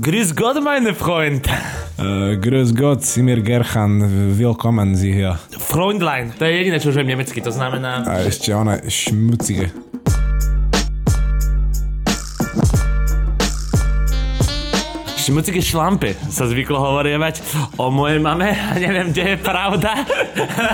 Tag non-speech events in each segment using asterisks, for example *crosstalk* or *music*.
Grüß Gott, meine Freund. Uh, grüß Gott, Simir Gerchan, willkommen Sie hier. Freundlein, to je jediné, čo už viem nemecky, to znamená... A ešte ona šmucige. Šmucike šlampy sa zvyklo hovorievať o mojej mame a *laughs* neviem, kde je pravda.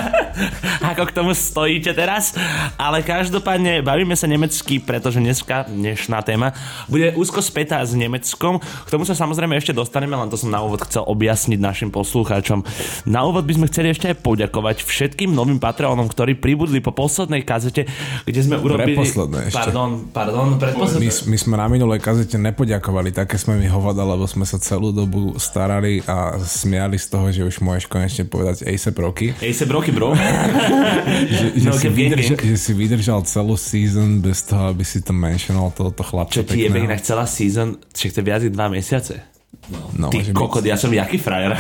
*laughs* Ako k tomu stojíte teraz. Ale každopádne bavíme sa nemecky, pretože dneska, dnešná téma, bude úzko spätá s Nemeckom. K tomu sa samozrejme ešte dostaneme, len to som na úvod chcel objasniť našim poslucháčom. Na úvod by sme chceli ešte aj poďakovať všetkým novým Patreonom, ktorí pribudli po poslednej kazete, kde sme urobili... Preposledné ešte. Pardon, pardon, predposledné. My, my sme na minulej kazete nepoďakovali, také sme mi hovada, lebo sme sa celú dobu starali a smiali z toho, že už môžeš konečne povedať ASAP Rocky. ASAP Rocky, bro. *laughs* *laughs* že, že, No, si vydržal, že si vydržal celú season bez toho, aby si to menšoval tohoto chlapca Čo ti pekného. inak celá season, však to je viac dva mesiace. No, Ty kokot, ja som jaký frajer.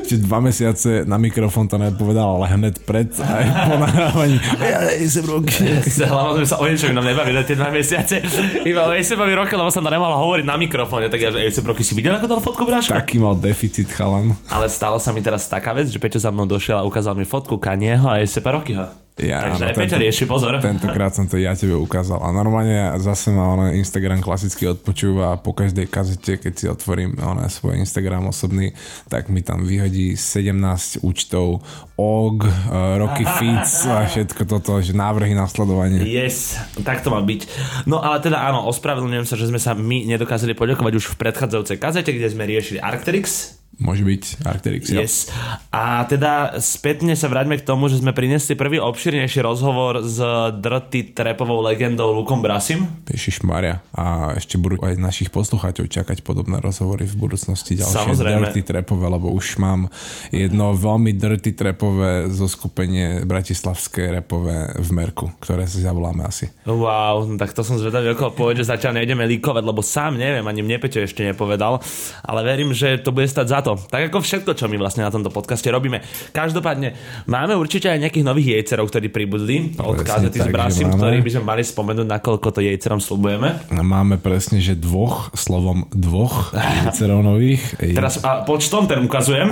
Ešte dva mesiace na mikrofón to nepovedal, ale hneď pred aj po nahrávaní. Ja, Rocky. Sa hlavne sme sa o niečom inom nebavili tie dva mesiace. Iba o ASAPovi roky, lebo som to nemal hovoriť na mikrofóne, tak ja, že ASAP roky si videl, ako dal fotku bráška? Taký mal deficit chalan. Ale stalo sa mi teraz taká vec, že Peťo za mnou došiel a ukázal mi fotku Kanieho a ASAP Rokyho. Ja, Takže aj Peťo rieši, pozor. Tentokrát som to ja tebe ukázal. A normálne zase ma ono Instagram klasicky odpočúva a po každej kazete, keď si otvorím ono svoj Instagram osobný, tak mi tam vyhodí 17 účtov OG, eh, Rocky *laughs* Feeds a všetko toto, že návrhy na sledovanie. Yes, tak to má byť. No ale teda áno, ospravedlňujem sa, že sme sa my nedokázali poďakovať už v predchádzajúcej kazete, kde sme riešili Arcteryx. Môže byť Arcteryx. Yes. A teda spätne sa vráťme k tomu, že sme priniesli prvý obširnejší rozhovor s drty trepovou legendou Lukom Brasim. Ježiš Maria. A ešte budú aj našich poslucháčov čakať podobné rozhovory v budúcnosti ďalšie Samozrejme. dirty trapové, lebo už mám jedno veľmi dirty trapové zoskupenie bratislavské repové v Merku, ktoré si zavoláme asi. Wow, no tak to som zvedavý, ako povedať, že zatiaľ nejdeme líkovať, lebo sám neviem, ani mne Peťo ešte nepovedal, ale verím, že to bude stať za to. Tak ako všetko, čo my vlastne na tomto podcaste robíme. Každopádne, máme určite aj nejakých nových jejcerov, ktorí pribudli od kazety s Brasim, ktorých by sme mali spomenúť, nakoľko to jejcerom slubujeme. Máme presne, že dvoch, slovom dvoch *laughs* vicerov nových. Teraz a počtom ten ukazujem.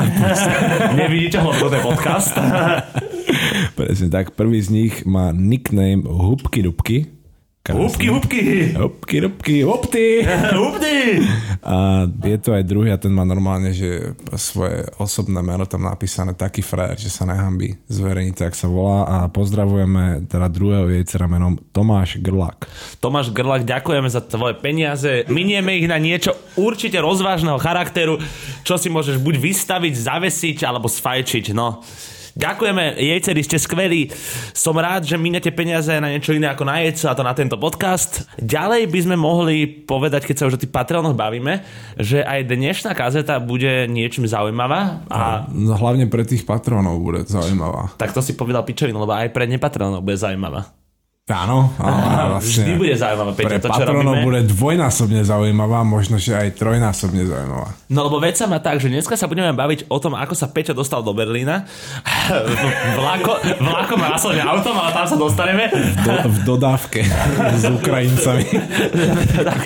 *laughs* Nevidíte ho, toto je podcast. Presne tak, prvý z nich má nickname Hubky Dubky. Húbky, húbky. Hubky Dubky, hopty! *laughs* Húbky. A je to aj druhý a ten má normálne, že svoje osobné meno tam napísané taký frajer, že sa nehambí zverejniť, tak sa volá a pozdravujeme teda druhého jejcera menom Tomáš Grlák. Tomáš Grlak, ďakujeme za tvoje peniaze. Minieme ich na niečo určite rozvážneho charakteru, čo si môžeš buď vystaviť, zavesiť alebo sfajčiť. No. Ďakujeme, jejceri, ste skvelí. Som rád, že miniete peniaze na niečo iné ako na jejco a to na tento podcast. Ďalej by sme mohli povedať, keď sa už o tých Patreonoch bavíme, že aj dnešná kazeta bude niečím zaujímavá a No, hlavne pre tých patrónov bude zaujímavá. tak to si povedal Pičovin, lebo aj pre nepatronov bude zaujímavá. Áno, Vždy vlastne bude zaujímavé, Peťo, to, čo robíme. bude dvojnásobne zaujímavá, možno, že aj trojnásobne zaujímavá. No lebo vec sa má tak, že dneska sa budeme baviť o tom, ako sa Peťo dostal do Berlína. *laughs* Vlako, vlakom následne autom, ale tam sa dostaneme. Do, v dodávke s Ukrajincami. *laughs*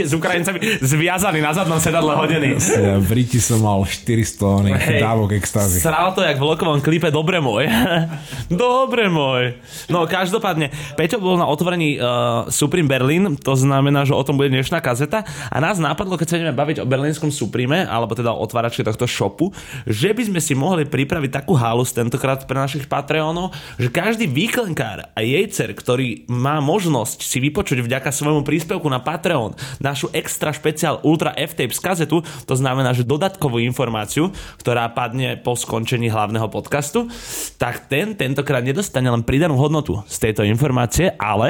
S Ukrajincami zviazaný na zadnom sedadle hodený. V Riti som mal 400 oných Hej. dávok extázy. Sral to jak v lokovom klipe Dobre môj. *laughs* Dobre môj. No každopádne, Peťo bol na otvorení uh, Supreme Berlin, to znamená, že o tom bude dnešná kazeta. A nás napadlo, keď sa ideme baviť o berlínskom Supreme, alebo teda o otvárači tohto shopu, že by sme si mohli pripraviť takú halus tentokrát pre našich Patreonov, že každý výklenkár a jejcer, ktorý má možnosť si vypočuť vďaka svojmu príspevku na Patreon našu extra špeciál Ultra F-Tape z kazetu, to znamená, že dodatkovú informáciu, ktorá padne po skončení hlavného podcastu, tak ten tentokrát nedostane len pridanú hodnotu z tejto informácie, ale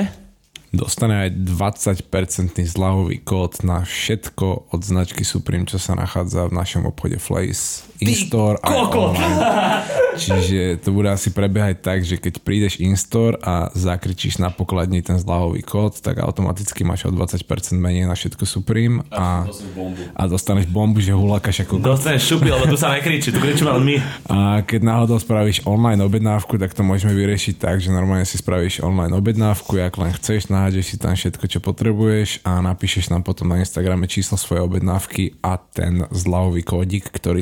Dostane aj 20% zľahový kód na všetko od značky Supreme, čo sa nachádza v našom obchode Flace, in-store kokot! online. *laughs* Čiže to bude asi prebiehať tak, že keď prídeš in-store a zakričíš na pokladni ten zľahový kód, tak automaticky máš o 20% menej na všetko Supreme a, a dostaneš bombu, že hulákaš ako... Dostaneš šupy, lebo tu sa nekričí, tu kričíme len my. A keď náhodou spravíš online objednávku, tak to môžeme vyriešiť tak, že normálne si spravíš online objednávku, jak len chceš, nahážeš si tam všetko, čo potrebuješ a napíšeš nám potom na Instagrame číslo svojej objednávky a ten zľahový kódik, ktorý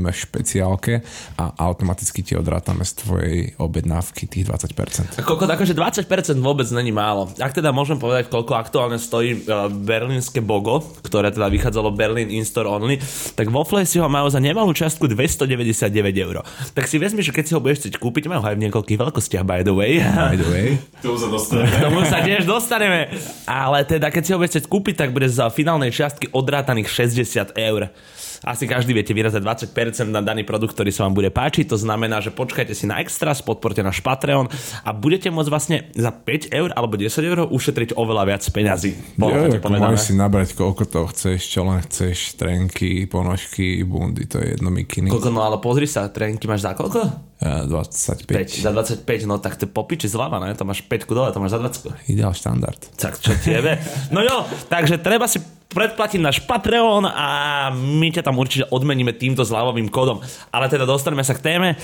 spomenieme v špeciálke a automaticky ti odrátame z tvojej objednávky tých 20%. Koľko, akože 20% vôbec není málo. Ak teda môžem povedať, koľko aktuálne stojí uh, berlínske Bogo, ktoré teda vychádzalo Berlin In-Store Only, tak vo si ho majú za nemalú častku 299 eur. Tak si vezmi, že keď si ho budeš chcieť kúpiť, majú aj v niekoľkých veľkostiach, by the way. By the way. Tomu sa dostaneme. Tomu sa tiež dostaneme. Ale teda, keď si ho budeš chcieť kúpiť, tak bude za finálnej čiastky odrátaných 60 eur asi každý viete vyrazať 20% na daný produkt, ktorý sa vám bude páčiť. To znamená, že počkajte si na extra, podporte náš Patreon a budete môcť vlastne za 5 eur alebo 10 eur ušetriť oveľa viac peňazí. Jo, môžeš si nabrať koľko to chceš, čo len chceš, trenky, ponožky, bundy, to je jedno mikiny. Koľko, no ale pozri sa, trenky máš za koľko? 25. 5, za 25, no tak to popiči zľava, ne? To máš 5 dole, to máš za 20. Ideál štandard. Tak čo tiebe? No jo, takže treba si predplatiť náš Patreon a my ťa tam určite odmeníme týmto zľavovým kódom. Ale teda dostaneme sa k téme.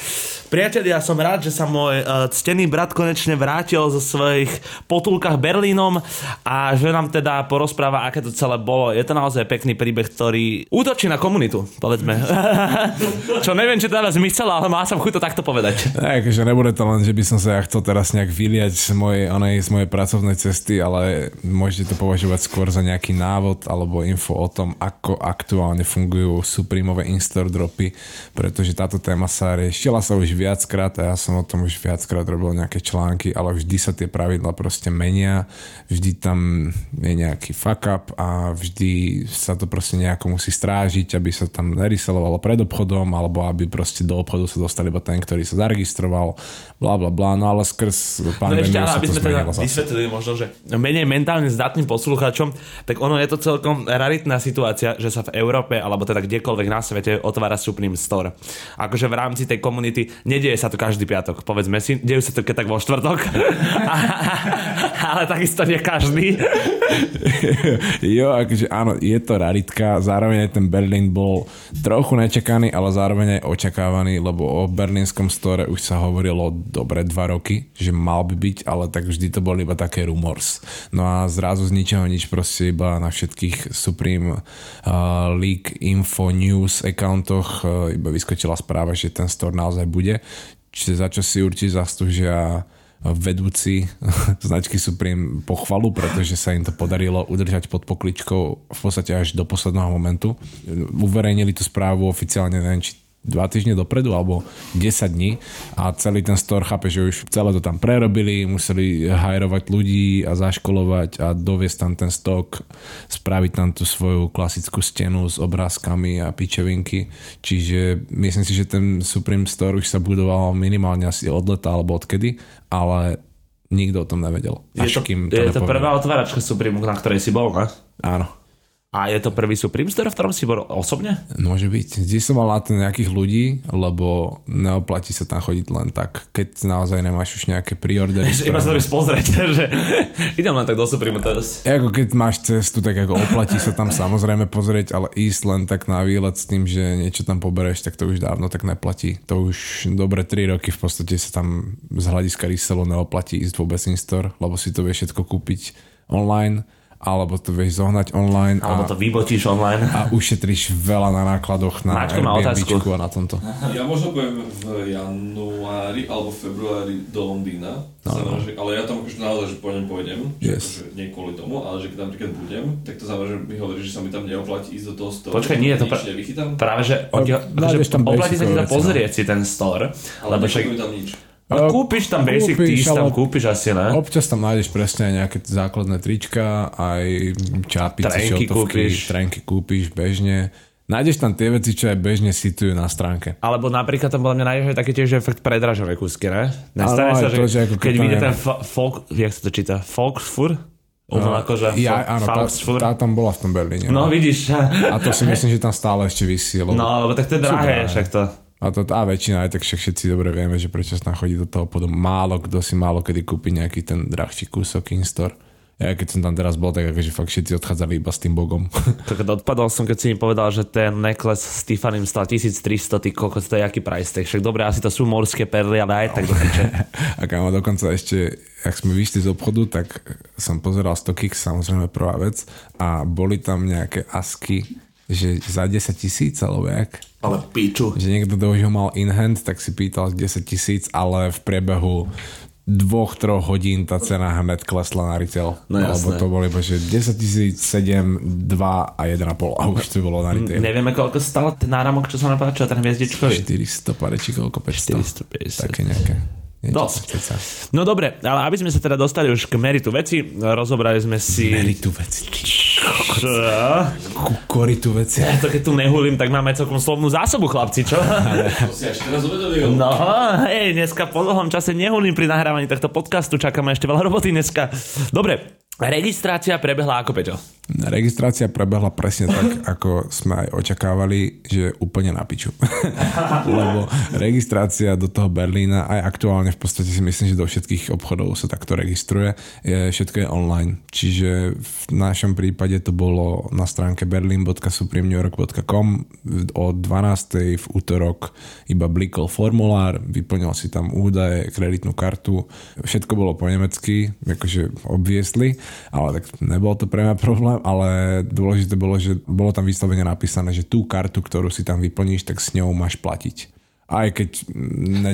Priatelia, ja som rád, že sa môj uh, ctený brat konečne vrátil zo svojich potulkách Berlínom a že nám teda porozpráva, aké to celé bolo. Je to naozaj pekný príbeh, ktorý útočí na komunitu, povedzme. *laughs* Čo neviem, či teda zmysel, ale má som chuť to takto povedať. Ne, že nebude to len, že by som sa ja chcel teraz nejak vyliať z mojej, onej, z mojej pracovnej cesty, ale môžete to považovať skôr za nejaký návod alebo info o tom, ako aktuálne fungujú Supremeové in-store dropy, pretože táto téma sa riešila sa už viackrát a ja som o tom už viackrát robil nejaké články, ale vždy sa tie pravidla proste menia, vždy tam je nejaký fuck up a vždy sa to proste nejako musí strážiť, aby sa tam neryselovalo pred obchodom alebo aby proste do obchodu sa dostali iba ten, ktorý sa zaregistroval, bla bla bla, no ale skrz pandémiu no sa aby sme teda vysvetlili možno, že menej mentálne zdatným poslucháčom, tak ono je to celkom raritná situácia, že sa v Európe, alebo teda kdekoľvek na svete otvára Supreme Store. Akože v rámci tej komunity nedieje sa to každý piatok, povedzme si, dejú sa to keď tak vo štvrtok, *laughs* ale takisto nie každý. *laughs* jo, akože áno, je to raritka, zároveň aj ten Berlin bol trochu nečakaný, ale zároveň aj očakávaný, lebo o berlínskom store už sa hovorilo dobre dva roky, že mal by byť, ale tak vždy to boli iba také rumors. No a zrazu z ničoho nič proste iba na všetkých Supreme uh, League Info News accountoch uh, iba vyskočila správa, že ten store naozaj bude. Čiže za čo si určite zaslúžia vedúci *laughs* značky Supreme pochvalu, pretože sa im to podarilo udržať pod pokličkou v podstate až do posledného momentu. Uverejnili tú správu oficiálne, neviem, či dva týždne dopredu alebo 10 dní a celý ten store chápe, že už celé to tam prerobili, museli hajrovať ľudí a zaškolovať a doviesť tam ten stok, spraviť tam tú svoju klasickú stenu s obrázkami a pičevinky. Čiže myslím si, že ten Supreme Store už sa budoval minimálne asi od leta alebo odkedy, ale nikto o tom nevedel. Je to, kým to, je to prvá otváračka Supreme, na ktorej si bol, ne? Áno. A je to prvý Supreme Store, v ktorom si bol osobne? Môže byť. Vždy som mal na to nejakých ľudí, lebo neoplatí sa tam chodiť len tak, keď naozaj nemáš už nejaké preordery. Iba sa to pozrieť, *laughs* že idem len tak do Supreme teraz. Ako keď máš cestu, tak ako oplatí sa tam samozrejme pozrieť, ale ísť len tak na výlet s tým, že niečo tam pobereš, tak to už dávno tak neplatí. To už dobre 3 roky v podstate sa tam z hľadiska reselu neoplatí ísť vôbec in store, lebo si to vieš všetko kúpiť online alebo to vieš zohnať online. Alebo a, to vybotíš online. A ušetríš veľa na nákladoch na Airbnb a na tomto. Ja možno poviem v januári alebo februári do Londýna. No, znamená, no. že, ale ja tam akože naozaj, že pôjdem, pôjdem. Yes. Akože nie kvôli tomu, ale že keď tam napríklad budem, tak to znamená, že mi hovorí, že sa mi tam neoplatí ísť do toho store. Počkaj, nie to pra- práve, že, oni, akože, oplatí sa ti to pozrieť si ten store. Ale lebo však... tam nič. Ale kúpiš tam basic kúpiš, tam kúpiš asi, ne? Občas tam nájdeš presne nejaké základné trička, aj čápice, trenky kúpiš. trenky kúpiš bežne. Nájdeš tam tie veci, čo aj bežne situjú na stránke. Alebo napríklad tam podľa mňa nájdeš aj také tiež efekt predražené kúsky, ne? Nestane sa, že, to, že ako keď vidie ten folk, jak sa to číta, Folksfur? Uh, akože ja, áno, tá, tá, tam bola v tom Berlíne. No, no vidíš. A to si myslím, že tam stále ešte vysí. Lebo... No, lebo tak to je drahé, však to. A, to, a väčšina aj tak však všetci dobre vieme, že prečo sa chodí do toho potom málo kto si málo kedy kúpi nejaký ten drahší kúsok in-store. Ja keď som tam teraz bol, tak akože fakt všetci odchádzali iba s tým bogom. *laughs* Tak odpadol som, keď si mi povedal, že ten necklace s Tiffany stal 1300, ty kokos, to je aký price tag. Však dobre, asi to sú morské perly, ale aj tak do *laughs* A kámo, dokonca ešte, ak sme vyšli z obchodu, tak som pozeral StockX, samozrejme prvá vec, a boli tam nejaké asky, že za 10 tisíc, alebo jak? Ale píču. Že niekto, kto už ho mal in hand, tak si pýtal 10 tisíc, ale v priebehu dvoch, troch hodín tá cena hned klesla na retail. No Lebo to boli že 10 tisíc, 7, 2 a 1,5 a už to bolo na retail. Nevieme, koľko stál ten náramok, čo sa napáčil, ten hviezdičkový. 400 pare, či koľko, 500. 450. Také nejaké. Dosť. No dobre, ale aby sme sa teda dostali už k meritu veci, rozobrali sme si... Meritu veci. Čo? Ku koritu veci. Ja to keď tu nehulím, tak máme celkom slovnú zásobu, chlapci, čo? To si až teraz uvedomil. No, hej, dneska po dlhom čase nehulím pri nahrávaní tohto podcastu, čakáme ešte veľa roboty dneska. Dobre, registrácia prebehla ako, Peťo? Registrácia prebehla presne tak, *laughs* ako sme aj očakávali, že úplne na piču. *laughs* Lebo registrácia do toho Berlína, aj aktuálne v podstate si myslím, že do všetkých obchodov sa takto registruje, je, všetko je online. Čiže v našom prípade to bolo na stránke berlin.supremnewyork.com o 12. v útorok iba blikol formulár, vyplnil si tam údaje, kreditnú kartu, všetko bolo po nemecky, akože obviesli, ale tak nebol to pre mňa problém ale dôležité bolo, že bolo tam vyslovene napísané, že tú kartu, ktorú si tam vyplníš, tak s ňou máš platiť. Aj keď...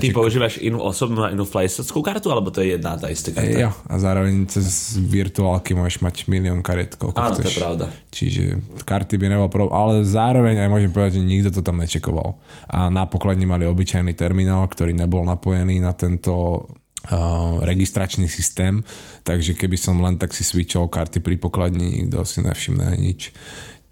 Neček... Ty používaš inú osobnú a inú flajsovskú kartu, alebo to je jedna tá istá karta? Ja, a zároveň cez virtuálky môžeš mať milión kariet, koľko Áno, chceš. to je pravda. Čiže karty by nebol problém, ale zároveň aj môžem povedať, že nikto to tam nečekoval. A na pokladni mali obyčajný terminál, ktorý nebol napojený na tento registračný systém, takže keby som len tak si switchol karty pri pokladni, nikto si nevšimne nič.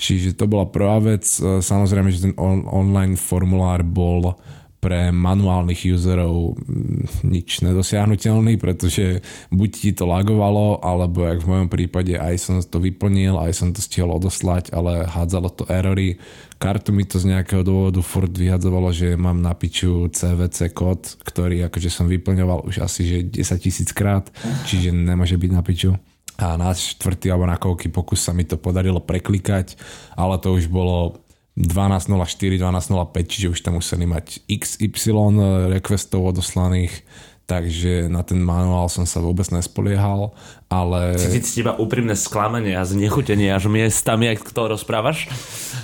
Čiže to bola prvá vec. Uh, samozrejme, že ten on- online formulár bol pre manuálnych userov mm, nič nedosiahnutelný, pretože buď ti to lagovalo, alebo jak v mojom prípade aj som to vyplnil, aj som to stihol odoslať, ale hádzalo to erory. Kartu mi to z nejakého dôvodu furt vyhadzovalo, že mám na piču CVC kód, ktorý akože som vyplňoval už asi že 10 tisíc krát, čiže nemôže byť na piču. A na štvrtý alebo na koľký pokus sa mi to podarilo preklikať, ale to už bolo 12.04, 12.05, čiže už tam museli mať XY requestov odoslaných, takže na ten manuál som sa vôbec nespoliehal, ale... Cítiť z teba úprimné sklamanie a znechutenie až miestami, ak to rozprávaš.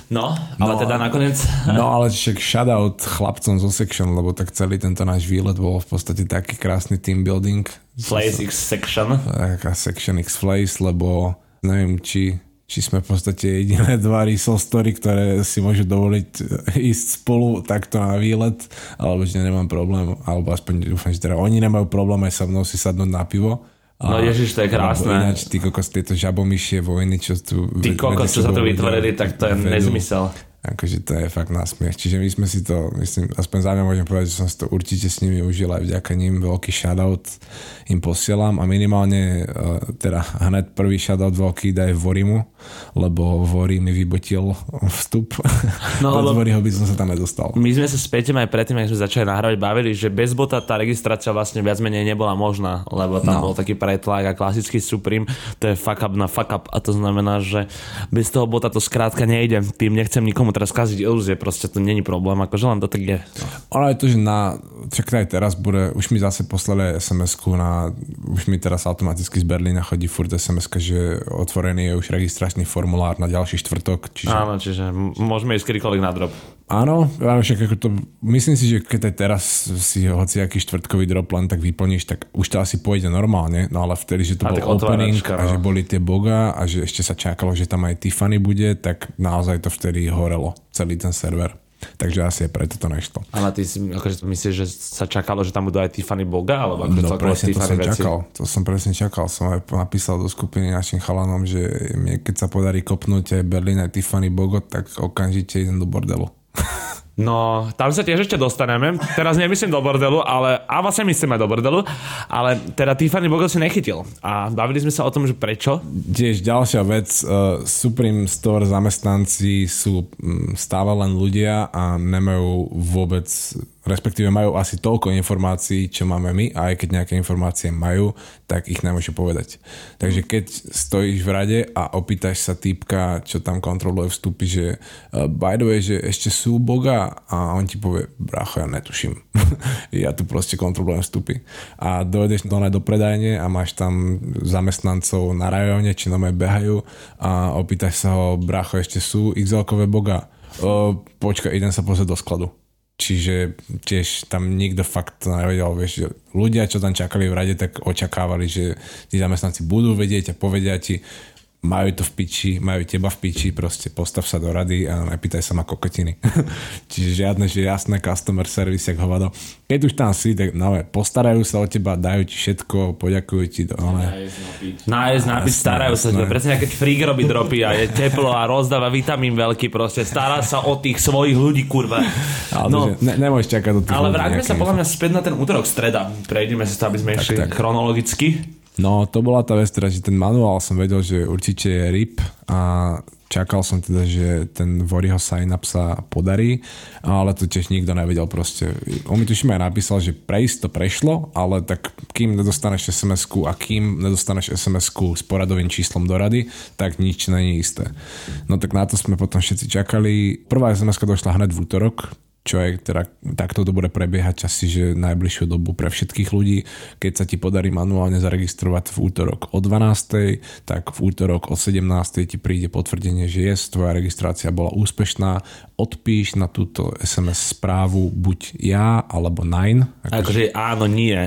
No, ale no, teda nakoniec... No ale však shoutout chlapcom zo Section, lebo tak celý tento náš výlet bol v podstate taký krásny team building. Place X Section. Taká Section X Place, lebo neviem, či či sme v podstate jediné dva Risol Story, ktoré si môžu dovoliť ísť spolu takto na výlet, alebo že nemám problém, alebo aspoň dúfam, že teda oni nemajú problém aj so mnou si sadnúť na pivo. No ježiš, to je krásne. Ináč, ty kokos, tieto žabomyšie vojny, čo tu... Ty kokos, čo sa tu vytvorili, tak to je nezmysel. Akože to je fakt násmiech. Čiže my sme si to, myslím, aspoň za mňa môžem povedať, že som si to určite s nimi užil aj vďaka ním. Veľký shoutout im posielam a minimálne uh, teda hned prvý shoutout veľký daj Vorimu, lebo Vori mi vybotil vstup. *laughs* No, bez Voriho by som sa tam nedostal. My sme sa späť aj predtým, ak sme začali nahrávať, bavili, že bez bota tá registrácia vlastne viac menej nebola možná, lebo tam no. bol taký pretlak a klasický Supreme, to je fuck up na fuck up a to znamená, že bez toho bota to skrátka nejde. Tým nechcem nikomu teraz skaziť ilúzie, proste to není problém, akože len to tak je. Ono je to, že na, čak aj teraz bude, už mi zase poslali sms na, už mi teraz automaticky z Berlína chodí furt sms že otvorený je už registračný formulár na ďalší štvrtok. Čiže... Áno, čiže môžeme ísť kedykoľvek na drop. Áno, áno však ako to, myslím si, že keď aj teraz si hociaký štvrtkový drop len tak vyplníš, tak už to asi pôjde normálne, no ale vtedy, že to a bol opening a že boli tie boga a že ešte sa čakalo, že tam aj Tiffany bude, tak naozaj to vtedy horelo, celý ten server. Takže asi aj preto to nešlo. Ale ty si akože myslíš, že sa čakalo, že tam budú aj Tiffany Boga? Alebo ako no presne to som veci? čakal. To som presne čakal. Som aj napísal do skupiny našim chalanom, že mne, keď sa podarí kopnúť aj Berlin aj Tiffany Bogo, tak okamžite idem do bordelu. No, tam sa tiež ešte dostaneme. Teraz nemyslím do bordelu, ale a vlastne my chceme do bordelu, ale teda Tiffany Bogle si nechytil. A bavili sme sa o tom, že prečo. Tiež ďalšia vec, uh, Supreme Store zamestnanci sú um, stále len ľudia a nemajú vôbec respektíve majú asi toľko informácií, čo máme my a aj keď nejaké informácie majú, tak ich nemôžu povedať. Takže keď stojíš v rade a opýtaš sa týpka, čo tam kontroluje vstupy, že uh, by the way, že ešte sú boga a on ti povie, bracho, ja netuším. *laughs* ja tu proste kontrolujem vstupy. A dojdeš do, do predajne a máš tam zamestnancov na rajóne, či na behajú a opýtaš sa ho, bracho, ešte sú xl boga. O, počkaj, idem sa pozrieť do skladu Čiže tiež tam nikto fakt nevedel, vieš, ľudia, čo tam čakali v rade, tak očakávali, že tí zamestnanci budú vedieť a povedia ti, majú to v piči, majú teba v piči, proste postav sa do rady a nepýtaj sa ma kokotiny. *laughs* Čiže žiadne, že jasné customer service, jak hovado. Keď už tam si, tak no, postarajú sa o teba, dajú ti všetko, poďakujú ti. No, Nájsť, napiť, starajú sa. Presne keď freak robí dropy a je teplo a rozdáva vitamín veľký, proste stará sa o tých svojich ľudí, kurva. Ale no, ne, nemôžeš čakať do tých Ale vráťme sa podľa mňa späť na ten útorok streda. Prejdeme sa to, aby sme tak, išli tak. chronologicky. No, to bola tá vec, teda, že ten manuál som vedel, že určite je RIP a čakal som teda, že ten Voriho sign-up sa podarí, ale to tiež nikto nevedel proste. On mi tuším aj napísal, že prejsť to prešlo, ale tak kým nedostaneš sms a kým nedostaneš sms s poradovým číslom do rady, tak nič není isté. No tak na to sme potom všetci čakali. Prvá sms došla hneď v útorok, čo aj teda takto to bude prebiehať asi, že najbližšiu dobu pre všetkých ľudí. Keď sa ti podarí manuálne zaregistrovať v útorok o 12. tak v útorok o 17. ti príde potvrdenie, že je, tvoja registrácia bola úspešná. Odpíš na túto SMS správu buď ja alebo nine. Akože, akože áno, nie.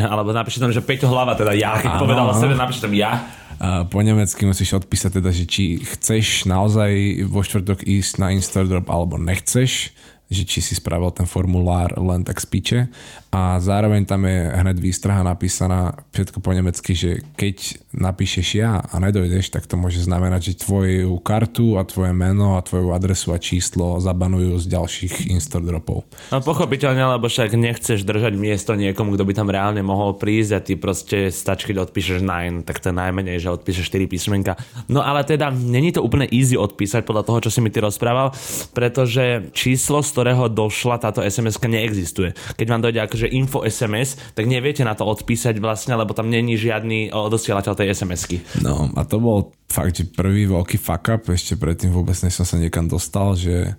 Alebo napíš tam, že Peťo hlava, teda ja. Keď áno, povedal na sebe, napíš tam ja. A po nemecky musíš odpísať teda, že či chceš naozaj vo štvrtok ísť na Instagram alebo nechceš že či si spravil ten formulár len tak z a zároveň tam je hneď výstraha napísaná všetko po nemecky, že keď napíšeš ja a nedojdeš, tak to môže znamenať, že tvoju kartu a tvoje meno a tvoju adresu a číslo zabanujú z ďalších Instadropov. No pochopiteľne, lebo však nechceš držať miesto niekomu, kto by tam reálne mohol prísť a ty proste stačí, keď odpíšeš 9, tak to je najmenej, že odpíšeš 4 písmenka. No ale teda není to úplne easy odpísať podľa toho, čo si mi ty rozprával, pretože číslo, z ktorého došla táto SMS neexistuje. Keď vám dojde akože info SMS, tak neviete na to odpísať vlastne, lebo tam není žiadny odosielateľ tej SMS-ky. No a to bol fakt, že prvý veľký fuck up, ešte predtým vôbec než som sa niekam dostal, že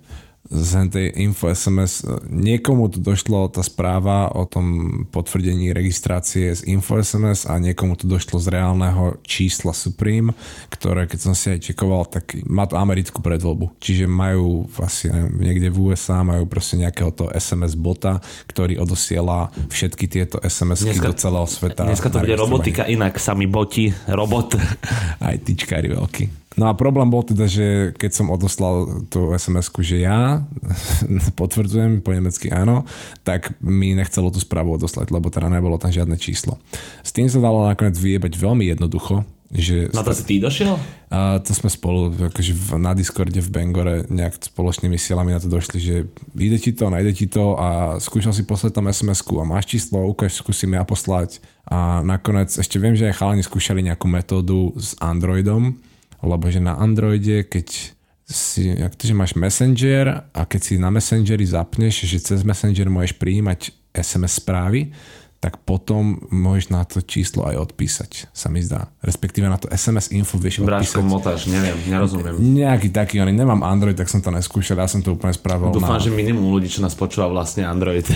z tej info SMS niekomu tu došlo tá správa o tom potvrdení registrácie z info SMS a niekomu tu došlo z reálneho čísla Supreme, ktoré keď som si aj čekoval, tak má to americkú predvoľbu. Čiže majú asi neviem, niekde v USA majú proste nejakého to SMS bota, ktorý odosiela všetky tieto SMS do celého sveta. Dneska to bude robotika inak, sami boti, robot. *laughs* Aj tyčkári veľký. No a problém bol teda, že keď som odoslal tú sms že ja *laughs* potvrdzujem po nemecky áno, tak mi nechcelo tú správu odoslať, lebo teda nebolo tam žiadne číslo. S tým sa dalo nakoniec vyjebať veľmi jednoducho, že na to si ty došiel? A to sme spolu akože na Discorde v Bangore nejak spoločnými silami na to došli, že ide ti to, najde ti to a skúšal si poslať tam sms a máš číslo, ukáž, skúsim ja poslať. A nakoniec ešte viem, že aj chalani skúšali nejakú metódu s Androidom, lebo že na Androide, keď si, ak to, že máš Messenger a keď si na Messengeri zapneš, že cez Messenger môžeš prijímať SMS správy, tak potom môžeš na to číslo aj odpísať, sa mi zdá. Respektíve na to SMS info vieš Bráško, odpísať. motáš, neviem, nerozumiem. Nejaký taký, oni nemám Android, tak som to neskúšal, ja som to úplne spravil. Dúfam, na... že minimum ľudí, čo nás počúva vlastne Android.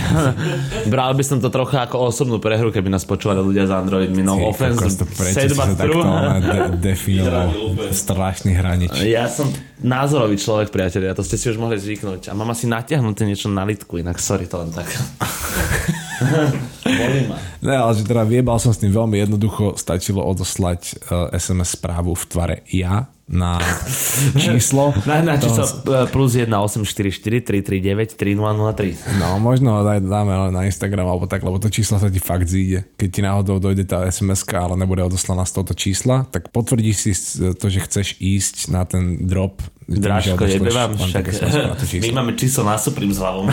*laughs* Bral by som to trocha ako osobnú prehru, keby nás počúvali ľudia z Androidmi. No Ty, offense, to prečo sa takto de- definoval strašný hranič. Ja som názorový človek, priatelia, to ste si už mohli zvyknúť. A mám asi natiahnuté niečo na litku, inak sorry, to len tak. *laughs* Bolí ma. Ne, ale že teda vyjebal som s tým veľmi jednoducho, stačilo odoslať uh, eh, SMS správu v tvare ja na číslo. na, na číslo toho... plus 1 844 339 3003. No možno daj, dáme na Instagram alebo tak, lebo to číslo sa ti fakt zíde. Keď ti náhodou dojde tá sms ale nebude odoslaná z tohoto čísla, tak potvrdíš si to, že chceš ísť na ten drop Dráčko, jebe vám, však my máme číslo na Supreme s hlavou.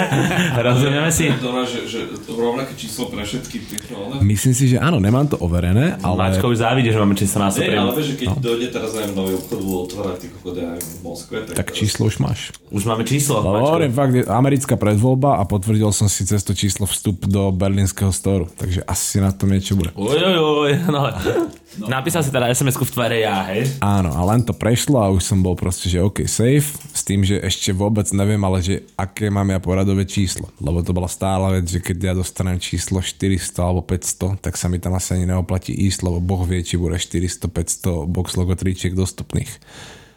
*laughs* Rozumieme si? To že, že rovnaké číslo pre všetky tieto, Myslím si, že áno, nemám to overené, ale... Mačko už závidí, že máme číslo na Supreme. Nie, ale vieš, že keď no. dojde teraz, neviem, nový obchod budú otvárať tých obchod aj v Moskve, tak... Tak číslo už máš. Už máme číslo, no, hovorím, fakt, je americká predvoľba a potvrdil som si cez to číslo vstup do berlínskeho storu, takže asi na tom niečo bude. Uj, uj, uj, no. No. *laughs* Napísal si teda SMS-ku v tvare ja, hej? Áno, a len to prešlo a už som bol proste, že OK, safe, s tým, že ešte vôbec neviem, ale že aké mám ja poradové číslo. Lebo to bola stála vec, že keď ja dostanem číslo 400 alebo 500, tak sa mi tam asi ani neoplatí ísť, lebo Boh vie, či bude 400-500 box logo tričiek dostupných.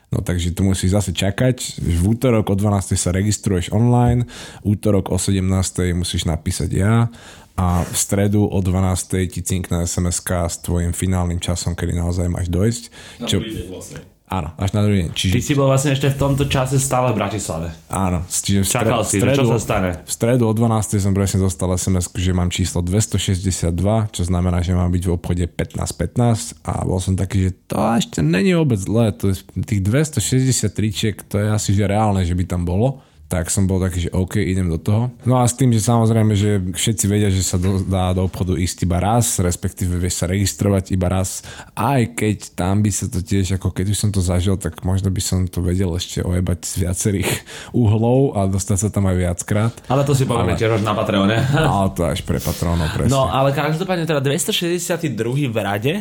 No takže tu musíš zase čakať. V útorok o 12. sa registruješ online, útorok o 17. musíš napísať ja a v stredu o 12. ti cinkne sms s tvojim finálnym časom, kedy naozaj máš dojsť. Čo... vlastne. Áno, až na druhý deň. Čiže... Ty si bol vlastne ešte v tomto čase stále v Bratislave. Áno. Čiže v Čakal si, stredu, čo sa stane? V stredu o 12. som presne dostal SMS, že mám číslo 262, čo znamená, že mám byť v obchode 1515 a bol som taký, že to ešte není vôbec zlé. To je, tých 263 tričiek, to je asi že reálne, že by tam bolo tak som bol taký, že OK, idem do toho. No a s tým, že samozrejme, že všetci vedia, že sa do, dá do obchodu ísť iba raz, respektíve vieš sa registrovať iba raz, aj keď tam by sa to tiež, ako keď už som to zažil, tak možno by som to vedel ešte ojebať z viacerých *laughs* uhlov a dostať sa tam aj viackrát. Ale to si povieme tiež na Patreone. ale to až pre patrónov, presne. No, ale každopádne teda 262. v rade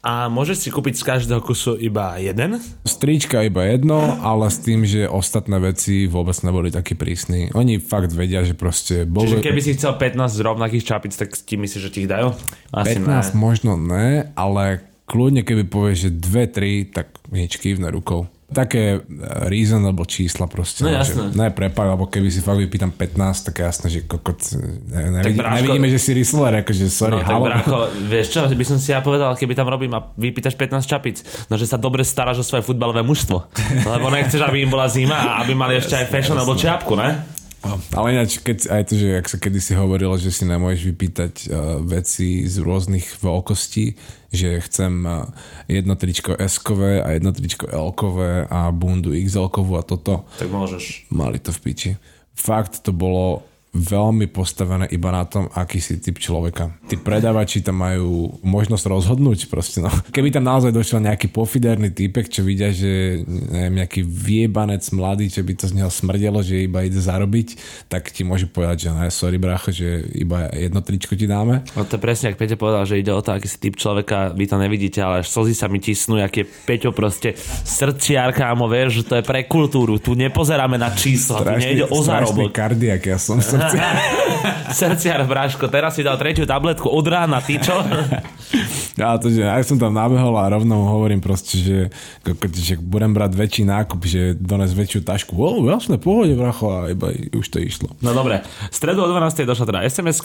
a môžeš si kúpiť z každého kusu iba jeden? Strička iba jedno, ale s tým, že ostatné veci vôbec neboli takí prísni. Oni fakt vedia, že proste... Boli... Čiže keby si chcel 15 rovnakých čapic, tak ti myslíš, že ti ich dajú? Asi 15 ne. možno ne, ale kľudne keby povieš, že 2-3, tak nič kývne rukou také e, reasonable čísla proste. No, no jasné. Ne prepak, alebo keby si fakt vypýtam 15, tak jasné, že kokot, ne, nevidí, bráško, nevidíme, že si Rissler, akože sorry, no, halo. Brácho, *laughs* vieš čo, by som si ja povedal, keby tam robím a vypýtaš 15 čapic, no že sa dobre staráš o svoje futbalové mužstvo. *laughs* Lebo nechceš, aby im bola zima a aby mali ešte aj fashionable čiapku, ne? Ale ináč, keď, aj to, že ak sa kedysi hovorilo, že si nemôžeš vypýtať uh, veci z rôznych veľkostí, že chcem uh, jedno tričko S-kové a jedno tričko L-kové a bundu XL-kovú a toto. Tak môžeš. Mali to v piči. Fakt to bolo veľmi postavené iba na tom, aký si typ človeka. Tí predávači tam majú možnosť rozhodnúť proste, no. Keby tam naozaj došiel nejaký pofiderný typek, čo vidia, že neviem, nejaký viebanec mladý, čo by to z neho smrdelo, že iba ide zarobiť, tak ti môže povedať, že ne, sorry brácho, že iba jedno tričko ti dáme. No to je presne, ak Peťo povedal, že ide o to, aký si typ človeka, vy to nevidíte, ale až slzy sa mi tisnú, aký je Peťo proste srdciar, kámo, vieš, že to je pre kultúru, tu nepozeráme na čísla, tu nejde o zárobok. kardiak, ja som *laughs* Srdciar Bráško, teraz si dal tretiu tabletku od rána, ty čo? *laughs* Ja, to, že aj som tam nabehol a rovno mu hovorím proste, že, že budem brať väčší nákup, že dones väčšiu tašku. O, jasné, pohode, bracho, a iba už to išlo. No dobre, v stredu o 12. došla teda sms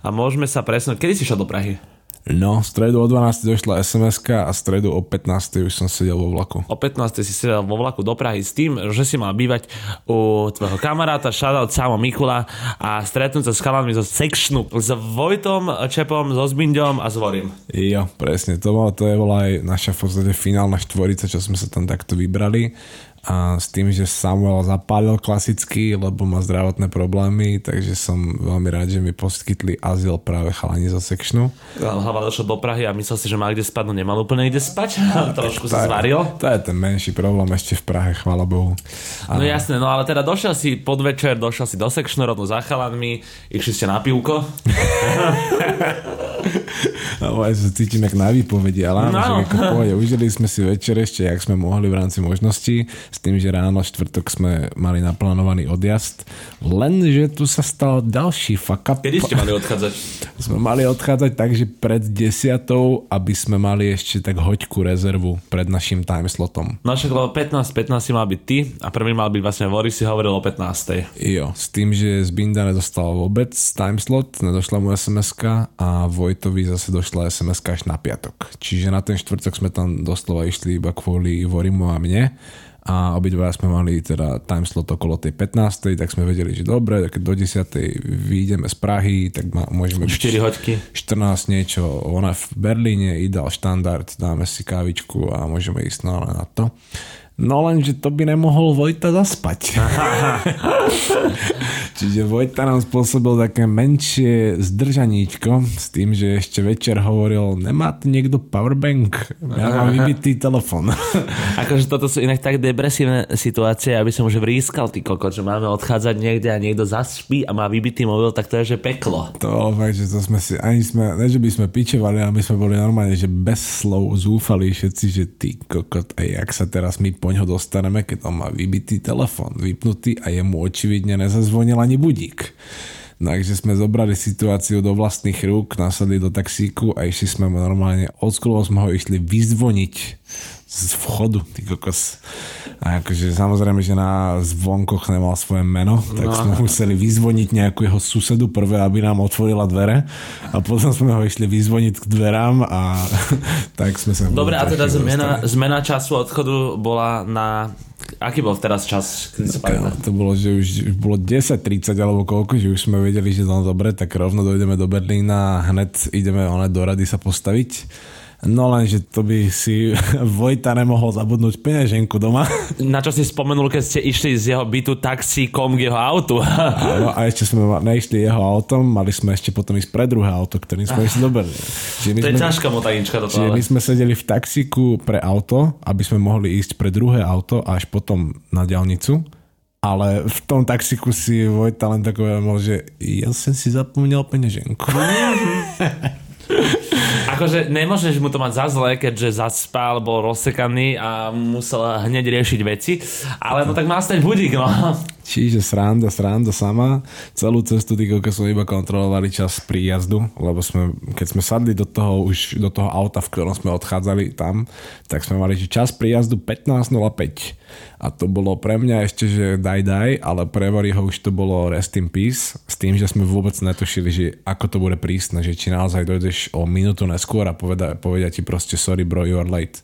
a môžeme sa presnúť. Kedy si šiel do Prahy? No, v stredu o 12. došla sms a v stredu o 15. už som sedel vo vlaku. O 15. si sedel vo vlaku do Prahy s tým, že si mal bývať u tvojho kamaráta, shoutout Samo Mikula a stretnúť sa s chalami zo Sectionu, s Vojtom, Čepom, so Zbindom a s Vorim. Jo, presne, to, bolo, to je bola aj naša v podstate finálna štvorica, čo sme sa tam takto vybrali a s tým, že Samuel zapálil klasicky, lebo má zdravotné problémy, takže som veľmi rád, že mi poskytli azyl práve chalani zo Sectionu. Hlava došiel do Prahy a myslel si, že má kde spať, no nemal úplne kde spať, *laughs* trošku sa zvaril. To je ten menší problém ešte v Prahe, chvála Bohu. A... No jasné, no ale teda došiel si podvečer, došiel si do Sectionu rovno za chalanmi, išli ste na pivko. *laughs* no, aj sa cítim jak na výpovedi, ale áno, no. ako pohode. Užili sme si večer ešte, jak sme mohli v rámci možností s tým, že ráno štvrtok sme mali naplánovaný odjazd, lenže tu sa stal ďalší fuck up. Kedy ste mali odchádzať? Sme mali odchádzať tak, že pred desiatou, aby sme mali ešte tak hoďku rezervu pred našim timeslotom. No však lebo 15, 15 si mal byť ty a prvý mal byť vlastne Vory si hovoril o 15. Jo, s tým, že z Binda nedostal vôbec timeslot, nedošla mu sms a Vojtovi zase došla sms až na piatok. Čiže na ten štvrtok sme tam doslova išli iba kvôli Vorimu a mne a obidva sme mali teda timeslot okolo tej 15. tak sme vedeli, že dobre, keď do 10. vyjdeme z Prahy, tak ma, môžeme 4 hoďky. 14 niečo, ona v Berlíne, ideál štandard, dáme si kávičku a môžeme ísť no, na to. No lenže to by nemohol Vojta zaspať. *laughs* Čiže Vojta nám spôsobil také menšie zdržaníčko s tým, že ešte večer hovoril, nemáte niekto powerbank? Ja mám vybitý telefon. *laughs* akože toto sú inak tak depresívne situácie, aby som už vrískal ty kokot, že máme odchádzať niekde a niekto zaspí a má vybitý mobil, tak to je že peklo. To fakt, že to sme si, ani sme, ne že by sme pičevali, ale my sme boli normálne, že bez slov zúfali všetci, že ty kokot, aj jak sa teraz my poň ho dostaneme, keď on má vybitý telefon, vypnutý a jemu očividne nezazvonil ani budík. Takže sme zobrali situáciu do vlastných rúk, nasadli do taxíku a išli sme normálne, od sme ho išli vyzvoniť z vchodu, ty kokos. A akože samozrejme, že na zvonkoch nemal svoje meno, tak no. sme museli vyzvoniť nejakú jeho susedu prvé, aby nám otvorila dvere a potom sme ho išli vyzvoniť k dverám a *laughs* tak sme sa... Dobre, a teda zmena, zmena času odchodu bola na Aký bol teraz čas? Okay, to bolo, že už, už bolo 10.30 alebo koľko, že už sme vedeli, že no dobre, tak rovno dojdeme do Berlína a hned ideme one do rady sa postaviť No lenže to by si *laughs* Vojta nemohol zabudnúť peňaženku doma. *laughs* Na čo si spomenul, keď ste išli z jeho bytu taxíkom k jeho autu? *laughs* Áno, a ešte sme neišli jeho autom, mali sme ešte potom ísť pre druhé auto, ktorým sme ešte dobili. Čiže to je sme, ťažká motajnička do Čiže my sme sedeli v taxíku pre auto, aby sme mohli ísť pre druhé auto až potom na diálnicu ale v tom taxiku si Vojta len takové že ja som si zapomínal peňaženku. Akože nemôžeš mu to mať za zle, keďže zaspal, bol rozsekaný a musel hneď riešiť veci, ale no tak má stať budík, no. Čiže sranda, sranda sama. Celú cestu tých som iba kontrolovali čas príjazdu, lebo sme, keď sme sadli do toho, už do toho auta, v ktorom sme odchádzali tam, tak sme mali že čas príjazdu 15.05. A to bolo pre mňa ešte, že daj daj, ale pre Voriho už to bolo rest in peace, s tým, že sme vôbec netušili, že ako to bude prísne, že či naozaj dojdeš o minútu neskôr a povedia, povedia ti proste sorry bro, you are late.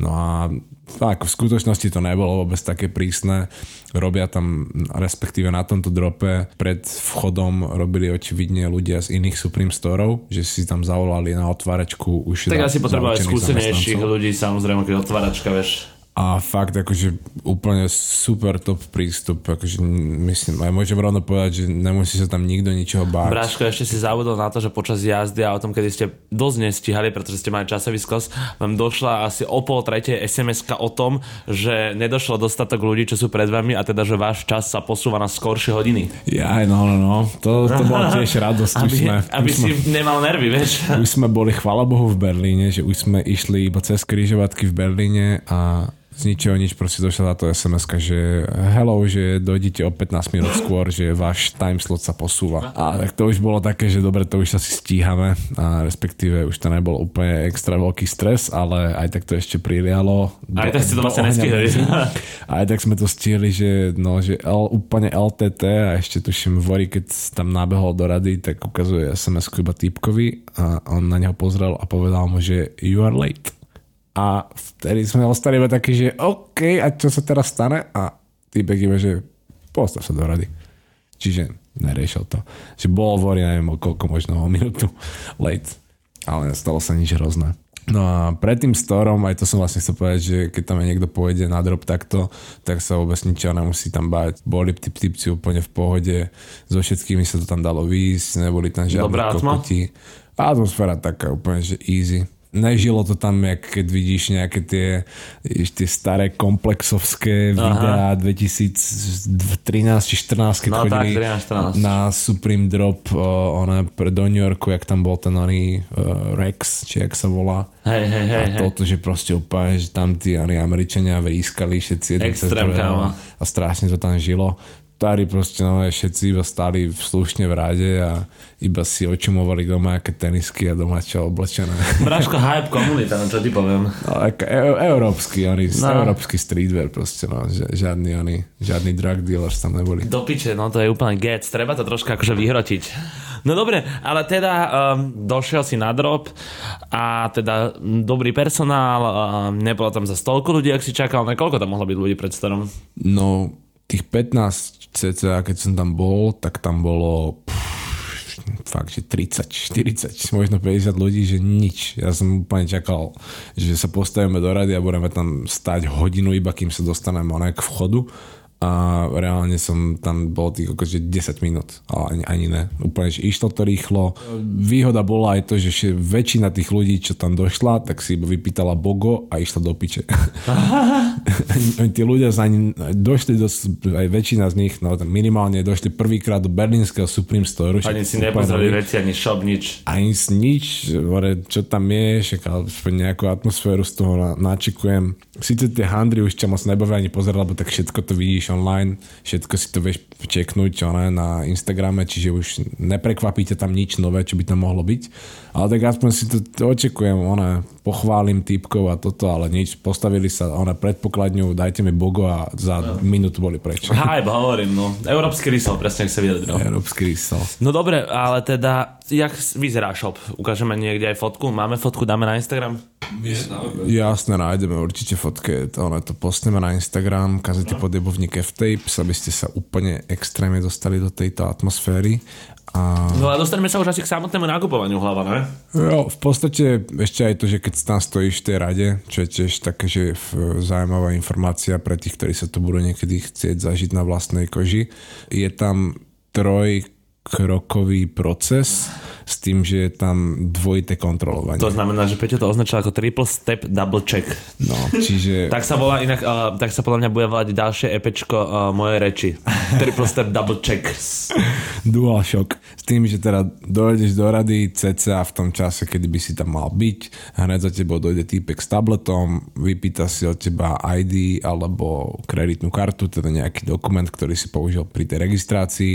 No a tak, v skutočnosti to nebolo vôbec také prísne. Robia tam, respektíve na tomto drope pred vchodom robili očividne ľudia z iných Supreme Storov, že si tam zavolali na otváračku už Tak asi potrebovali skúsenejších ľudí, samozrejme, keď otváračka, vieš a fakt akože úplne super top prístup, akože myslím, aj môžem rovno povedať, že nemusí sa tam nikto ničoho báť. Bráško, ešte si zabudol na to, že počas jazdy a o tom, kedy ste dosť nestíhali, pretože ste mali časový skos, vám došla asi o pol tretej sms o tom, že nedošlo dostatok ľudí, čo sú pred vami a teda, že váš čas sa posúva na skoršie hodiny. Ja, no, no, no, to, to bola tiež radosť. aby, sme, *laughs* aby sme, si nemal nervy, vieš. Už sme boli, chvala Bohu, v Berlíne, že už sme išli iba cez križovatky v Berlíne a z ničoho nič proste došla táto sms že hello, že dojdete o 15 minút skôr, že váš time slot sa posúva. A tak to už bolo také, že dobre, to už asi stíhame a respektíve už to nebol úplne extra veľký stres, ale aj tak to ešte prilialo. Aj tak ste to vlastne nestihli. *laughs* Aj tak sme to stihli, že, no, že L, úplne LTT a ešte tuším Vori, keď tam nabehol do rady, tak ukazuje sms iba týpkovi a on na neho pozrel a povedal mu, že you are late. A vtedy sme ostali iba takí, že OK, a čo sa teraz stane? A týpek iba, že postav sa do rady. Čiže neriešil to. Že bol vorí, neviem o koľko, možno o minútu *laughs* late. Ale nestalo sa nič hrozné. No a pred tým storom, aj to som vlastne chcel povedať, že keď tam niekto pôjde na drop takto, tak sa vôbec ničo nemusí tam báť. Boli typ, typci úplne v pohode, so všetkými sa to tam dalo výjsť, neboli tam žiadne kokoti. Atmosféra taká úplne, že easy nežilo to tam, jak keď vidíš nejaké tie, tie staré komplexovské videá 2013 či 14, keď no, chodili tak, 13, 14. na Supreme Drop uh, one, do New Yorku, jak tam bol ten oný uh, Rex, či jak sa volá. Hej, hej, hej. A toto, že proste úplne, že tam tí oni Američania vrískali všetci Extrém, a strašne to tam žilo starí proste no, všetci iba stáli slušne v rade a iba si očumovali doma aké tenisky a doma čo oblečené. *laughs* Braško hype komunita, no čo ti poviem. No, ako e- európsky, oni, no. európsky streetwear proste, no, žiadny, oni, žiadny drug dealers tam neboli. Do piče, no to je úplne gec, treba to troška akože vyhrotiť. No dobre, ale teda um, došiel si na drop a teda dobrý personál, um, nebolo tam za stolku ľudí, ak si čakal, na koľko tam mohlo byť ľudí pred starom? No, tých 15 cca, keď som tam bol, tak tam bolo pff, fakt, že 30, 40, možno 50 ľudí, že nič. Ja som úplne čakal, že sa postavíme do rady a budeme tam stať hodinu, iba kým sa dostaneme k vchodu a reálne som tam bol tých akože 10 minút, ale ani, ani ne. Úplne, že išlo to rýchlo. Výhoda bola aj to, že väčšina tých ľudí, čo tam došla, tak si vypýtala Bogo a išla do piče. *laughs* Tí ľudia sa ani došli, do, aj väčšina z nich, no minimálne došli prvýkrát do berlínskeho Supreme Store. Ani si nepozreli veci, ani shop, nič. Ani nič, čo tam je, však nejakú atmosféru z toho načekujem. Sice tie handry už ťa moc nebavia ani pozerať, lebo tak všetko to vidíš online, všetko si to vieš čeknúť ne, na Instagrame, čiže už neprekvapíte tam nič nové, čo by tam mohlo byť. Ale tak aspoň si to, to očekujem, one, pochválim typkov a toto, ale nič, postavili sa one predpokladňu, dajte mi bogo a za no. minútu boli preč. Hype, hovorím, no. Európsky rysel, presne, ak sa vyjadril. Európsky rysel. No dobre, ale teda, jak vyzerá shop? Ukážeme niekde aj fotku? Máme fotku, dáme na Instagram? Jasne, nájdeme určite fotky, to, to postneme na Instagram, kazete no. pod jebovník F-Tapes, aby ste sa úplne extrémne dostali do tejto atmosféry. A... No a dostaneme sa už asi k samotnému nakupovaniu hlava, ne? Jo, v podstate ešte aj to, že keď tam stojíš v tej rade, čo je tiež také, že zaujímavá informácia pre tých, ktorí sa to budú niekedy chcieť zažiť na vlastnej koži, je tam troj krokový proces s tým, že je tam dvojité kontrolovanie. To znamená, že Peťo to označil ako triple step double check. No, čiže... *laughs* tak sa volá inak, uh, tak sa podľa mňa bude volať ďalšie epečko uh, moje reči. triple step double check. *laughs* Dual shock. S tým, že teda dojdeš do rady CCA v tom čase, kedy by si tam mal byť, hneď za tebou dojde týpek s tabletom, vypýta si od teba ID alebo kreditnú kartu, teda nejaký dokument, ktorý si použil pri tej registrácii,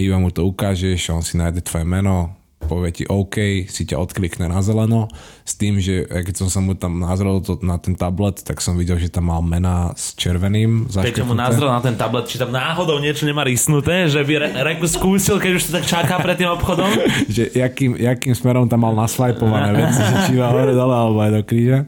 iba mu to ukážeš, on si nájde tvoje meno, povie ti OK, si ťa odklikne na zeleno, s tým, že keď som sa mu tam nazrel to, na ten tablet, tak som videl, že tam mal mena s červeným. Keď mu nazrel na ten tablet, či tam náhodou niečo nemá rysnuté, že by re, Reku skúsil, keď už to tak čaká pred tým obchodom? *laughs* že jakým, jakým smerom tam mal nasvajpované veci, či hore dole alebo aj do kríža.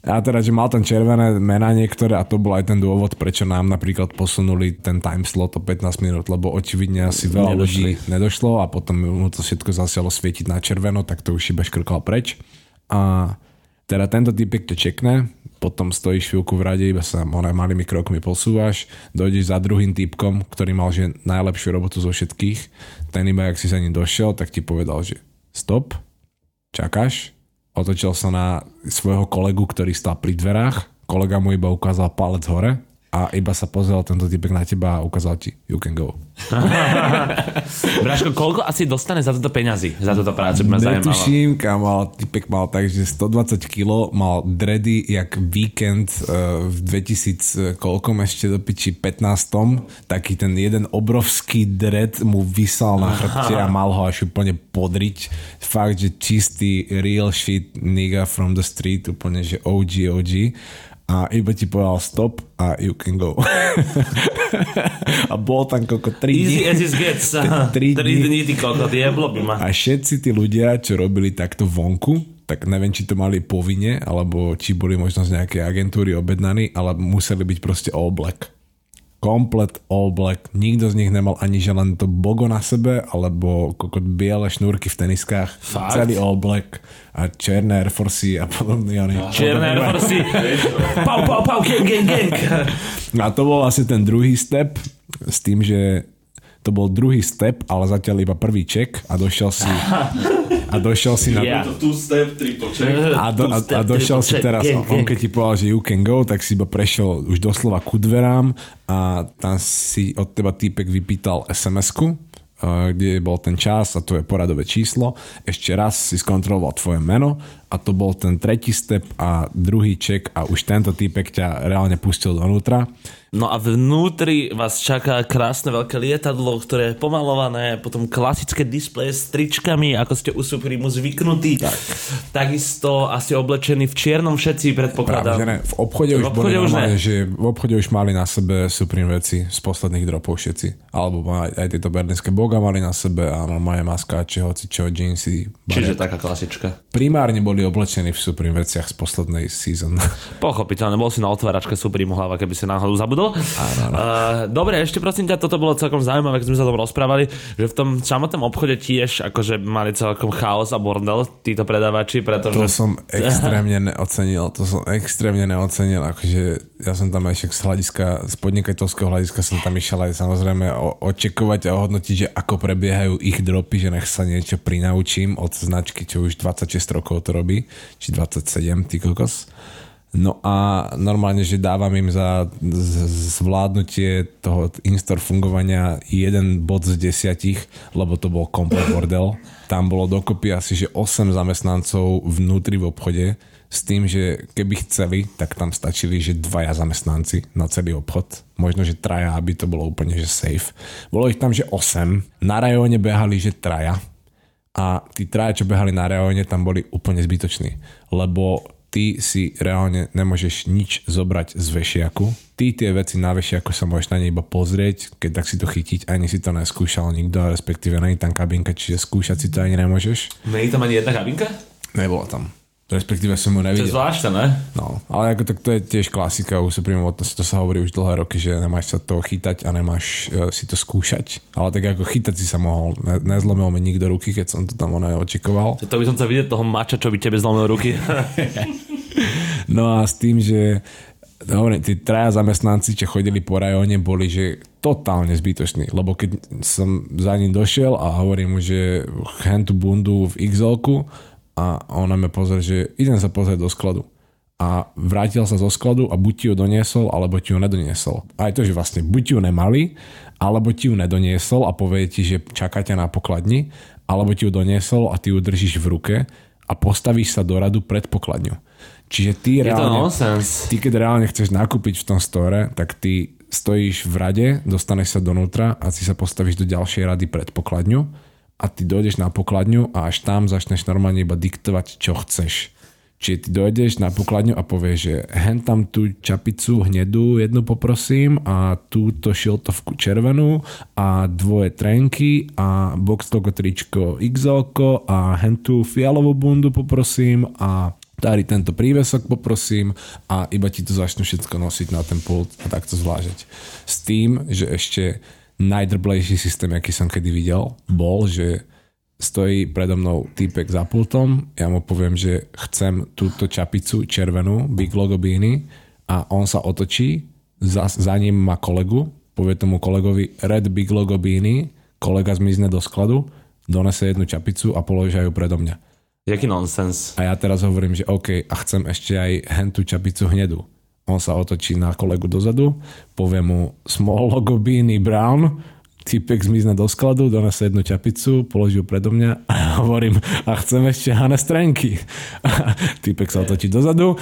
A teda, že mal tam červené mená niektoré a to bol aj ten dôvod, prečo nám napríklad posunuli ten time slot o 15 minút, lebo očividne asi veľa Nedošli. ľudí nedošlo a potom mu to všetko zasialo svietiť na červeno, tak to už iba škrkal preč. A teda tento typek ťa čekne, potom stojíš chvíľku v rade, iba sa onaj malými krokmi posúvaš, dojdeš za druhým typkom, ktorý mal že najlepšiu robotu zo všetkých, ten iba, ak si za ním došiel, tak ti povedal, že stop, čakáš, otočil sa na svojho kolegu, ktorý stál pri dverách, kolega mu iba ukázal palec hore a iba sa pozrel tento typek na teba a ukázal ti, you can go. *laughs* Braško, koľko asi dostane za toto peňazí, za túto prácu? Netuším, kam mal, typek mal tak, že 120 kg, mal dready jak víkend uh, v 2000, koľkom ešte do piči 15. Taký ten jeden obrovský dred mu vysal na chrbte a mal ho až úplne podriť. Fakt, že čistý real shit nigga from the street, úplne, že OG, OG a iba ti povedal stop a you can go. *laughs* a bol tam koľko 3 dní. Easy as it gets. *laughs* 3 dní, ty koľko, by ma. A všetci tí ľudia, čo robili takto vonku, tak neviem, či to mali povinne, alebo či boli možno z nejakej agentúry objednaní, ale museli byť proste all black komplet all black. Nikto z nich nemal ani že len to bogo na sebe, alebo kokot biele šnúrky v teniskách. Fakt? Celý all black a černé Air Force a podobný. Oni, černé Air Force. *laughs* pau, pau, pau, gang, gang, gang. A to bol asi ten druhý step s tým, že to bol druhý step, ale zatiaľ iba prvý check a došiel si *laughs* a došiel si na... Yeah. Two step, triple check. A, do, a, a došiel si teraz, on keď ti povedal, že you can go, tak si iba prešiel už doslova ku dverám a tam si od teba týpek vypýtal SMS-ku, eh, kde bol ten čas a to je poradové číslo. Ešte raz si skontroloval tvoje meno a to bol ten tretí step a druhý check a už tento týpek ťa reálne pustil donútra. No a vnútri vás čaká krásne veľké lietadlo, ktoré je pomalované, potom klasické displeje s tričkami, ako ste u Supremu zvyknutí. Tak. Takisto asi oblečení v čiernom všetci, predpokladám. Práve, že ne. V obchode už v obchode boli už normálne, že v obchode už mali na sebe Supreme veci z posledných dropov všetci. Alebo aj, aj tieto berlínske boga mali na sebe a normálne maskáče, hoci čo, jeansy. Čiže taká klasička. Primárne boli boli oblečení v Supreme veciach z poslednej season. *laughs* Pochopiteľne, bol si na otváračke Supreme hlava, keby si náhodou zabudol. Áno, áno. Uh, dobre, ešte prosím ťa, toto bolo celkom zaujímavé, keď sme sa tom rozprávali, že v tom samotnom obchode tiež akože mali celkom chaos a bordel títo predávači, pretože... To som *laughs* extrémne neocenil, to som extrémne neocenil, akože ja som tam ešte z hľadiska, z podnikateľského hľadiska som tam išiel aj samozrejme očekovať a ohodnotiť, že ako prebiehajú ich dropy, že nech sa niečo prinaučím od značky, čo už 26 rokov to robí, či 27, ty kokos. No a normálne, že dávam im za zvládnutie toho in-store fungovania jeden bod z desiatich, lebo to bol komplet bordel. Tam bolo dokopy asi, že 8 zamestnancov vnútri v obchode, s tým, že keby chceli, tak tam stačili, že dvaja zamestnanci na celý obchod. Možno, že traja, aby to bolo úplne, že safe. Bolo ich tam, že 8. Na rajóne behali, že traja. A tí traja, čo behali na rajóne, tam boli úplne zbytoční. Lebo ty si reálne nemôžeš nič zobrať z vešiaku. Ty tie veci na vešiaku sa môžeš na ne iba pozrieť, keď tak si to chytiť, ani si to neskúšal nikto, respektíve není tam kabinka, čiže skúšať si to ani nemôžeš. Není tam ani jedna kabinka? Nebola tam. Respektíve som mu nevidel. To je zvláštne, ne? No, ale ako tak to je tiež klasika Hotness, to sa hovorí už dlhé roky, že nemáš sa to chytať a nemáš uh, si to skúšať. Ale tak ako chytať si sa mohol, ne, nezlomil mi nikto ruky, keď som to tam ono očakoval. To by som chcel vidieť toho mača, čo by tebe zlomil ruky. *laughs* no a s tým, že hovorím, tí traja zamestnanci, čo chodili po rajóne, boli, že totálne zbytoční, lebo keď som za ním došiel a hovorím mu, že hentu bundu v xl a ona mi pozrie, že idem sa pozrieť do skladu. A vrátil sa zo skladu a buď ti ju doniesol, alebo ti ju nedoniesol. A aj to, že vlastne buď ju nemali, alebo ti ju nedoniesol a povie ti, že čakáte na pokladni, alebo ti ju doniesol a ty ju držíš v ruke a postavíš sa do radu pred pokladňu. Čiže ty Je reálne, ty keď reálne chceš nakúpiť v tom store, tak ty stojíš v rade, dostaneš sa donútra a si sa postavíš do ďalšej rady pred pokladňu a ty dojdeš na pokladňu a až tam začneš normálne iba diktovať, čo chceš. Čiže ty dojdeš na pokladňu a povieš, že hen tam tú čapicu hnedú jednu poprosím a túto šiltovku červenú a dvoje trenky a box logo tričko XL a hen tú fialovú bundu poprosím a tady tento prívesok poprosím a iba ti to začnú všetko nosiť na ten pult a takto zvlážať. S tým, že ešte najdrblejší systém, aký som kedy videl, bol, že stojí predo mnou týpek za pultom, ja mu poviem, že chcem túto čapicu červenú, Big Logo Beanie a on sa otočí, za, za ním má kolegu, povie tomu kolegovi Red Big Logo Beanie, kolega zmizne do skladu, donese jednu čapicu a položia ju predo mňa. Jaký nonsens. A ja teraz hovorím, že OK, a chcem ešte aj hentú čapicu hnedu. On sa otočí na kolegu dozadu, povie mu small logo Beanie Brown, typek zmizne do skladu, donese jednu čapicu, položí ju predo mňa a hovorím, a chcem ešte Hannes Trenky. *laughs* typek sa otočí dozadu,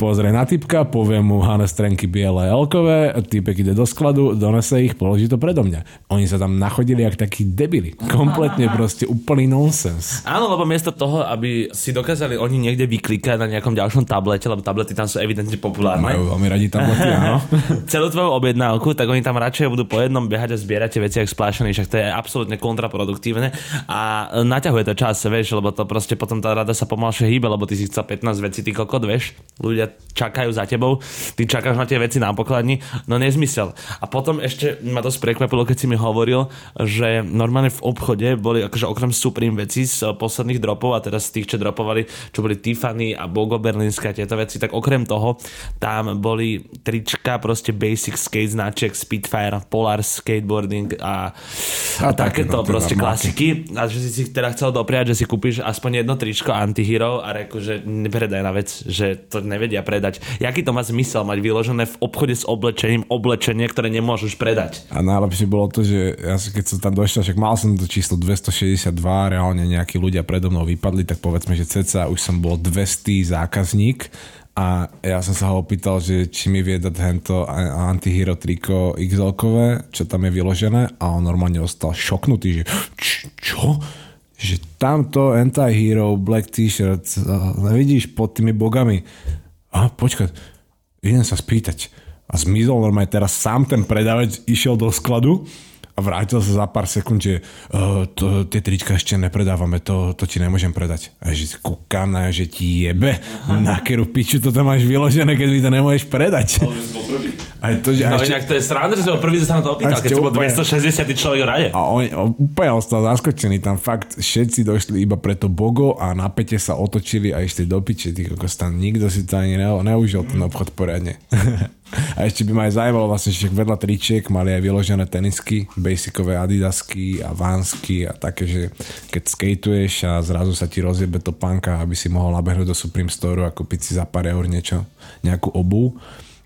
pozrie na typka, povie mu Hannes Trenky biele elkové, typek ide do skladu, donese ich, položí to predo mňa. Oni sa tam nachodili jak takí debili. Kompletne proste úplný nonsens. Áno, lebo miesto toho, aby si dokázali oni niekde vyklikať na nejakom ďalšom tablete, lebo tablety tam sú evidentne populárne. Majú veľmi radi tablety, áno. *laughs* Celú tvoju objednávku, tak oni tam radšej budú po jednom behať a zbierať tie veci jak splášený, však to je absolútne kontraproduktívne a naťahuje to čas, vieš, lebo to proste potom tá rada sa pomalšie hýbe, lebo ty si chcel 15 vecí, ty kokot, vieš, ľudia čakajú za tebou, ty čakáš na tie veci na pokladni, no nezmysel. A potom ešte ma dosť prekvapilo, keď si mi hovoril, že normálne v obchode boli akože okrem Supreme veci z posledných dropov a teraz z tých, čo dropovali, čo boli Tiffany a Bogo Berlínske a tieto veci, tak okrem toho tam boli trička, proste basic skate značiek, Spitfire, Polar Skateboarding a a, a takéto no, proste klasiky. A že si si teda chcel dopriať, že si kúpiš aspoň jedno tričko antihero a reku, že nepredaj na vec, že to nevedia predať. Jaký to má zmysel mať vyložené v obchode s oblečením oblečenie, ktoré nemôžeš predať? A najlepšie bolo to, že ja keď som tam došiel, však mal som to číslo 262, reálne nejakí ľudia predo mnou vypadli, tak povedzme, že ceca už som bol 200 zákazník a ja som sa ho opýtal, že či mi vie dať hento antihero triko xl čo tam je vyložené a on normálne ostal šoknutý, že čo? Že tamto anti-hero black t-shirt nevidíš pod tými bogami. A počkaj, idem sa spýtať. A zmizol normálne teraz sám ten predavač išiel do skladu a vrátil sa za pár sekúnd, že uh, to, tie trička ešte nepredávame, to, to ti nemôžem predať. A že kúkam že ti jebe, na keru piču to tam máš vyložené, keď mi to nemôžeš predať. Aj to, že, no ešte... inak to je sranda, že som prvý sa na to opýtal, keď som bol 260 človek v rade. A on, on úplne ostal zaskočený, tam fakt všetci došli iba pre to bogo a na pete sa otočili a išli do piče, tých tam nikto si to ani ne, neužil ten obchod poriadne. *laughs* A ešte by ma aj zaujímalo vlastne, že vedľa tričiek mali aj vyložené tenisky, basicové adidasky a vansky a také, že keď skateuješ a zrazu sa ti rozjebe to panka, aby si mohol nabehnúť do Supreme Store a kúpiť si za pár eur niečo, nejakú obu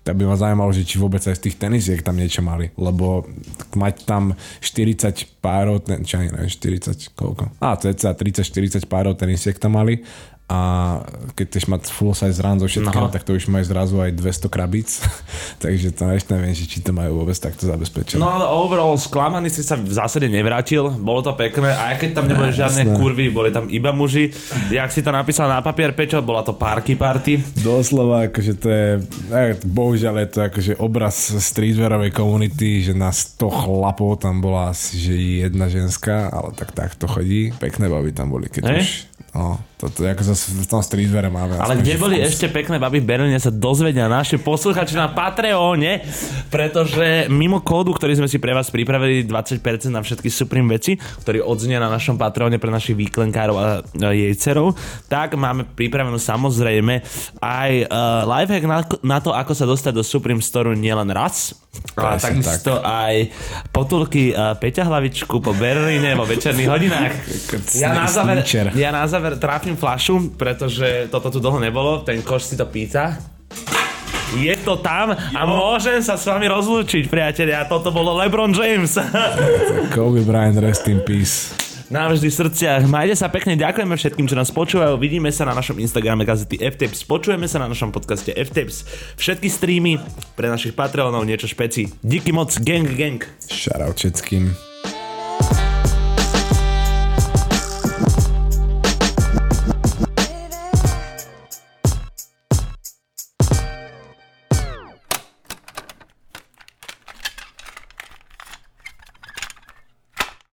tak by ma zaujímalo, že či vôbec aj z tých tenisiek tam niečo mali, lebo mať tam 40 párov, čo ani neviem, 40, koľko? Á, cca 30-40 párov tenisiek tam mali a keď chceš mať full size run so všetkým, no. tak to už majú zrazu aj 200 krabíc, *laughs* takže to ešte neviem, či to majú vôbec takto zabezpečené. No ale overall sklamaný si sa v zásade nevrátil, bolo to pekné, a aj keď tam neboli žiadne Jasné. kurvy, boli tam iba muži, jak si to napísal na papier, Pečo, bola to parky party. Doslova, akože to je, bohužiaľ je to akože obraz streetwearovej komunity, že na 100 chlapov tam bola asi že jedna ženská, ale tak tak to chodí. Pekné baby tam boli, keď hey? už No, toto ako zase v tom streetvere máme. Ale kde boli fons. ešte pekné baby v Berlíne sa dozvedia naši posluchači na Patreone, pretože mimo kódu, ktorý sme si pre vás pripravili 20% na všetky Supreme veci, ktorý odznie na našom Patreone pre našich výklenkárov a jejcerov, tak máme pripravenú samozrejme aj uh, lifehack na, na to, ako sa dostať do Supreme Store nielen raz, a takisto tak. aj potulky uh, Peťa Hlavičku po Berlíne vo večerných hodinách. Ja na záver, ja na záver záver tráfim flašu, pretože toto tu dlho nebolo, ten koš si to pýta. Je to tam a jo. môžem sa s vami rozlúčiť, priatelia. Toto bolo LeBron James. *laughs* Kobe Bryant, rest in peace. Navždy v srdciach. Majte sa pekne, ďakujeme všetkým, čo nás počúvajú. Vidíme sa na našom Instagrame gazety FTEPS. Počujeme sa na našom podcaste FTEPS. Všetky streamy pre našich Patreonov niečo špeci. Díky moc, gang gang. Shoutout všetkým.